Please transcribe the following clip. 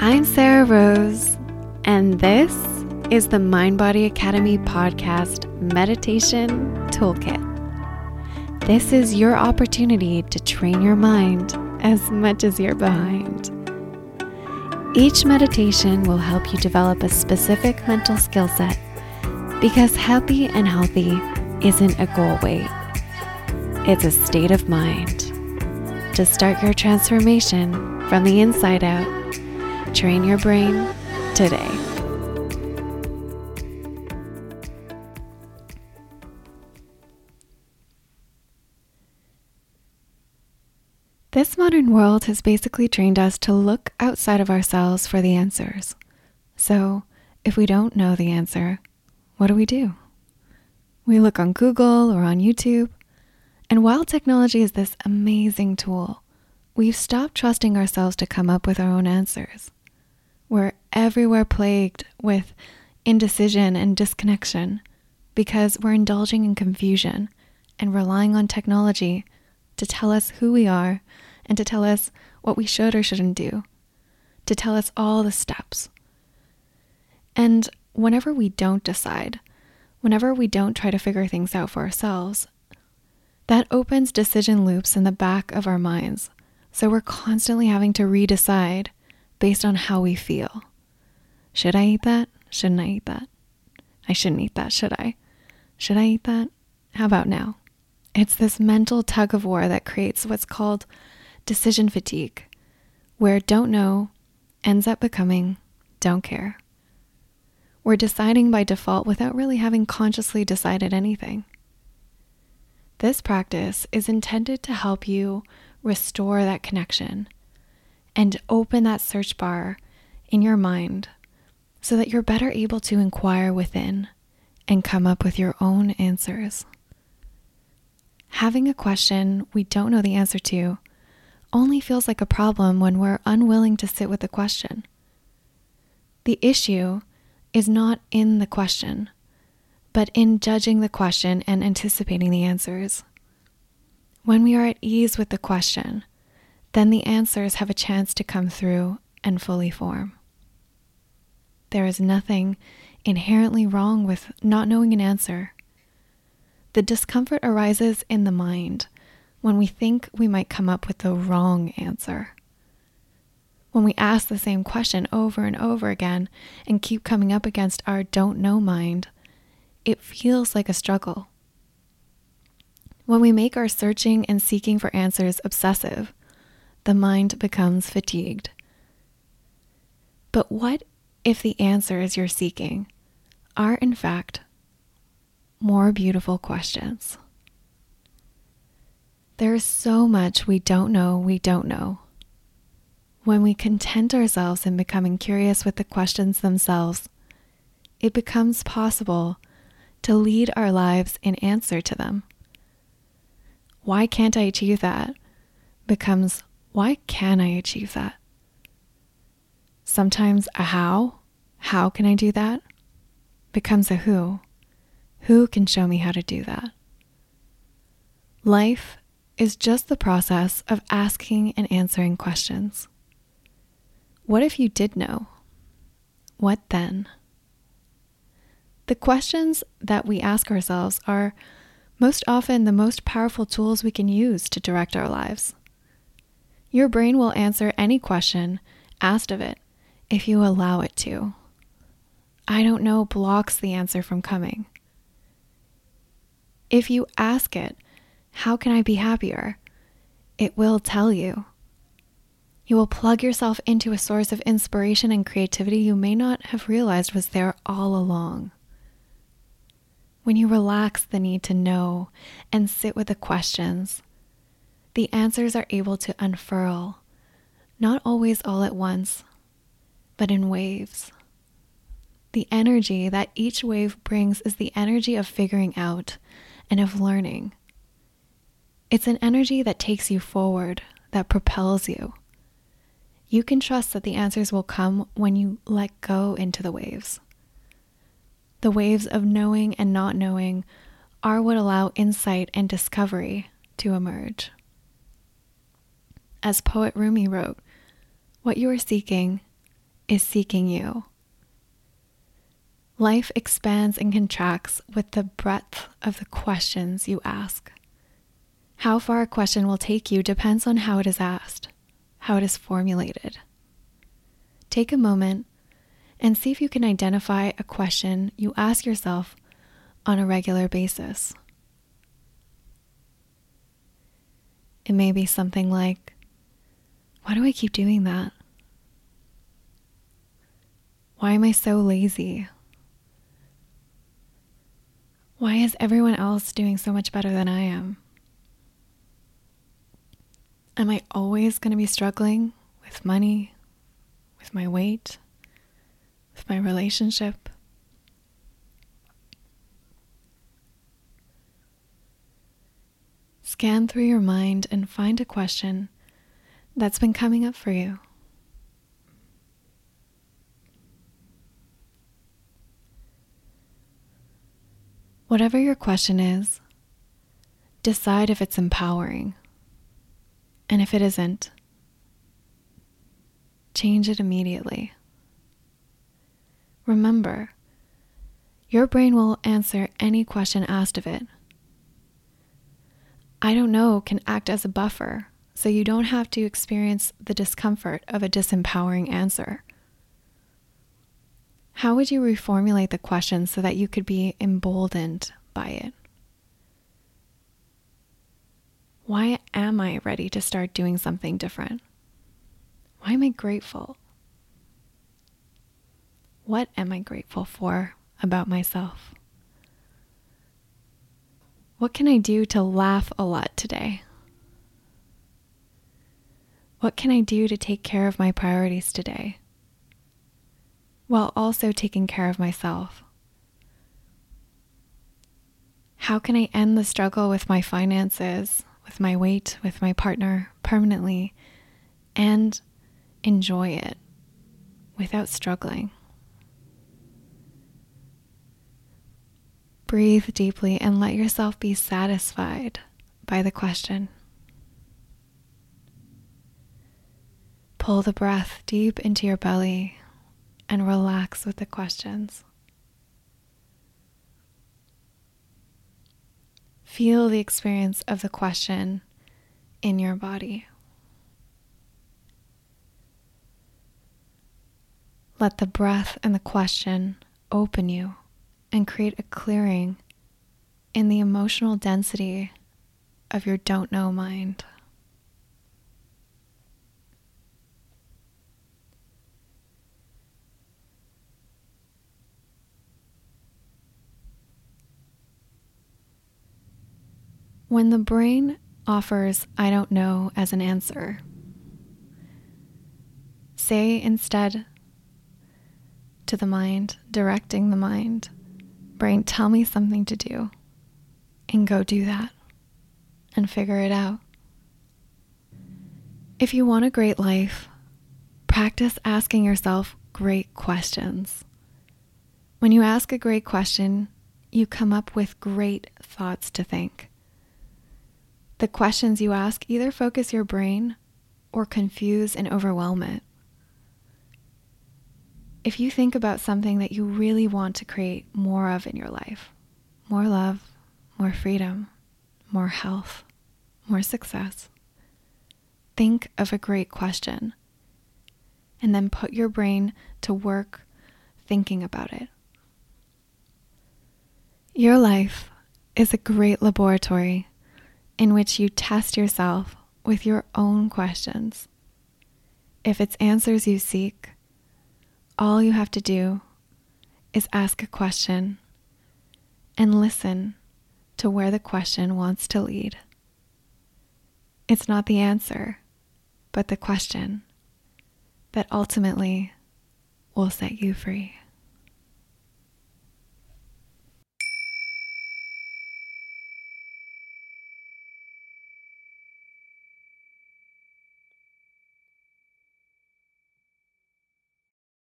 I'm Sarah Rose, and this is the Mind Body Academy podcast meditation toolkit. This is your opportunity to train your mind as much as you're behind. Each meditation will help you develop a specific mental skill set because happy and healthy isn't a goal weight, it's a state of mind. To start your transformation from the inside out, train your brain today. This modern world has basically trained us to look outside of ourselves for the answers. So, if we don't know the answer, what do we do? We look on Google or on YouTube. And while technology is this amazing tool, we've stopped trusting ourselves to come up with our own answers. We're everywhere plagued with indecision and disconnection because we're indulging in confusion and relying on technology to tell us who we are and to tell us what we should or shouldn't do, to tell us all the steps. And whenever we don't decide, whenever we don't try to figure things out for ourselves, that opens decision loops in the back of our minds. So we're constantly having to redecide based on how we feel. Should I eat that? Shouldn't I eat that? I shouldn't eat that, should I? Should I eat that? How about now? It's this mental tug of war that creates what's called decision fatigue, where don't know ends up becoming don't care. We're deciding by default without really having consciously decided anything. This practice is intended to help you restore that connection and open that search bar in your mind so that you're better able to inquire within and come up with your own answers. Having a question we don't know the answer to only feels like a problem when we're unwilling to sit with the question. The issue is not in the question, but in judging the question and anticipating the answers. When we are at ease with the question, then the answers have a chance to come through and fully form. There is nothing inherently wrong with not knowing an answer. The discomfort arises in the mind when we think we might come up with the wrong answer. When we ask the same question over and over again and keep coming up against our don't know mind, it feels like a struggle. When we make our searching and seeking for answers obsessive, the mind becomes fatigued. But what if the answers you're seeking are, in fact, more beautiful questions? There is so much we don't know we don't know. When we content ourselves in becoming curious with the questions themselves, it becomes possible to lead our lives in answer to them. Why can't I achieve that? becomes why can I achieve that? Sometimes a how, how can I do that? becomes a who, who can show me how to do that? Life is just the process of asking and answering questions. What if you did know? What then? The questions that we ask ourselves are most often the most powerful tools we can use to direct our lives. Your brain will answer any question asked of it if you allow it to. I don't know blocks the answer from coming. If you ask it, how can I be happier? It will tell you. You will plug yourself into a source of inspiration and creativity you may not have realized was there all along. When you relax the need to know and sit with the questions, the answers are able to unfurl, not always all at once, but in waves. The energy that each wave brings is the energy of figuring out and of learning. It's an energy that takes you forward, that propels you. You can trust that the answers will come when you let go into the waves. The waves of knowing and not knowing are what allow insight and discovery to emerge. As poet Rumi wrote, what you are seeking is seeking you. Life expands and contracts with the breadth of the questions you ask. How far a question will take you depends on how it is asked, how it is formulated. Take a moment and see if you can identify a question you ask yourself on a regular basis. It may be something like, Why do I keep doing that? Why am I so lazy? Why is everyone else doing so much better than I am? Am I always going to be struggling with money, with my weight, with my relationship? Scan through your mind and find a question that's been coming up for you. Whatever your question is, decide if it's empowering. And if it isn't, change it immediately. Remember, your brain will answer any question asked of it. I don't know can act as a buffer, so you don't have to experience the discomfort of a disempowering answer. How would you reformulate the question so that you could be emboldened by it? Why am I ready to start doing something different? Why am I grateful? What am I grateful for about myself? What can I do to laugh a lot today? What can I do to take care of my priorities today? While also taking care of myself. How can I end the struggle with my finances, with my weight, with my partner permanently, and enjoy it without struggling? Breathe deeply and let yourself be satisfied by the question. Pull the breath deep into your belly and relax with the questions. Feel the experience of the question in your body. Let the breath and the question open you and create a clearing in the emotional density of your don't know mind. When the brain offers I don't know as an answer, say instead to the mind, directing the mind, Brain, tell me something to do and go do that and figure it out. If you want a great life, practice asking yourself great questions. When you ask a great question, you come up with great thoughts to think. The questions you ask either focus your brain or confuse and overwhelm it. If you think about something that you really want to create more of in your life more love, more freedom, more health, more success think of a great question and then put your brain to work thinking about it. Your life is a great laboratory in which you test yourself with your own questions. If it's answers you seek, all you have to do is ask a question and listen to where the question wants to lead. It's not the answer, but the question that ultimately will set you free.